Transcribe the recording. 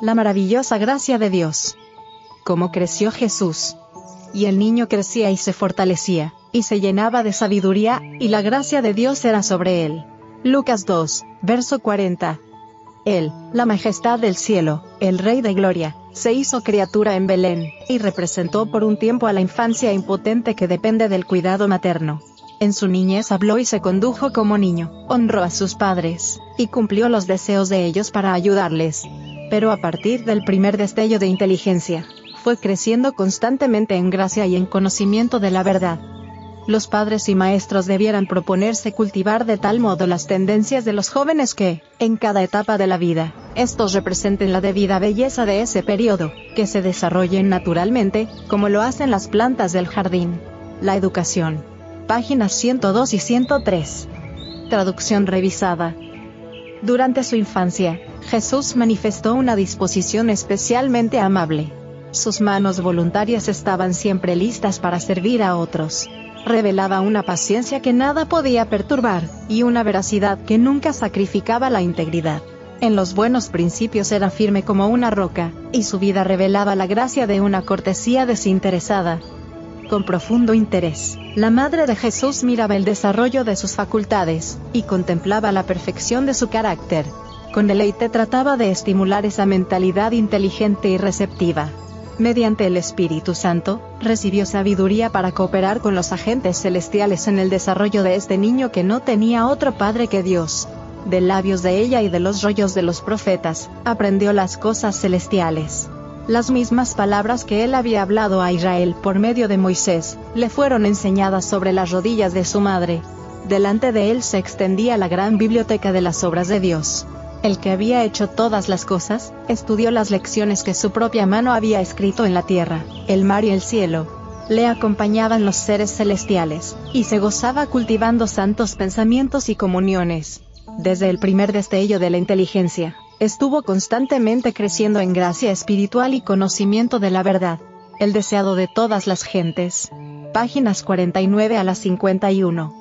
La maravillosa gracia de Dios. Cómo creció Jesús. Y el niño crecía y se fortalecía, y se llenaba de sabiduría, y la gracia de Dios era sobre él. Lucas 2, verso 40. Él, la majestad del cielo, el Rey de Gloria, se hizo criatura en Belén, y representó por un tiempo a la infancia impotente que depende del cuidado materno. En su niñez habló y se condujo como niño, honró a sus padres, y cumplió los deseos de ellos para ayudarles. Pero a partir del primer destello de inteligencia, fue creciendo constantemente en gracia y en conocimiento de la verdad. Los padres y maestros debieran proponerse cultivar de tal modo las tendencias de los jóvenes que, en cada etapa de la vida, estos representen la debida belleza de ese periodo, que se desarrollen naturalmente, como lo hacen las plantas del jardín. La educación. Páginas 102 y 103. Traducción revisada. Durante su infancia, Jesús manifestó una disposición especialmente amable. Sus manos voluntarias estaban siempre listas para servir a otros revelaba una paciencia que nada podía perturbar, y una veracidad que nunca sacrificaba la integridad. En los buenos principios era firme como una roca, y su vida revelaba la gracia de una cortesía desinteresada. Con profundo interés, la Madre de Jesús miraba el desarrollo de sus facultades, y contemplaba la perfección de su carácter. Con deleite trataba de estimular esa mentalidad inteligente y receptiva mediante el Espíritu Santo, recibió sabiduría para cooperar con los agentes celestiales en el desarrollo de este niño que no tenía otro padre que Dios. De labios de ella y de los rollos de los profetas, aprendió las cosas celestiales. Las mismas palabras que él había hablado a Israel por medio de Moisés, le fueron enseñadas sobre las rodillas de su madre. Delante de él se extendía la gran biblioteca de las obras de Dios el que había hecho todas las cosas, estudió las lecciones que su propia mano había escrito en la tierra, el mar y el cielo. Le acompañaban los seres celestiales, y se gozaba cultivando santos pensamientos y comuniones. Desde el primer destello de la inteligencia, estuvo constantemente creciendo en gracia espiritual y conocimiento de la verdad, el deseado de todas las gentes. Páginas 49 a las 51.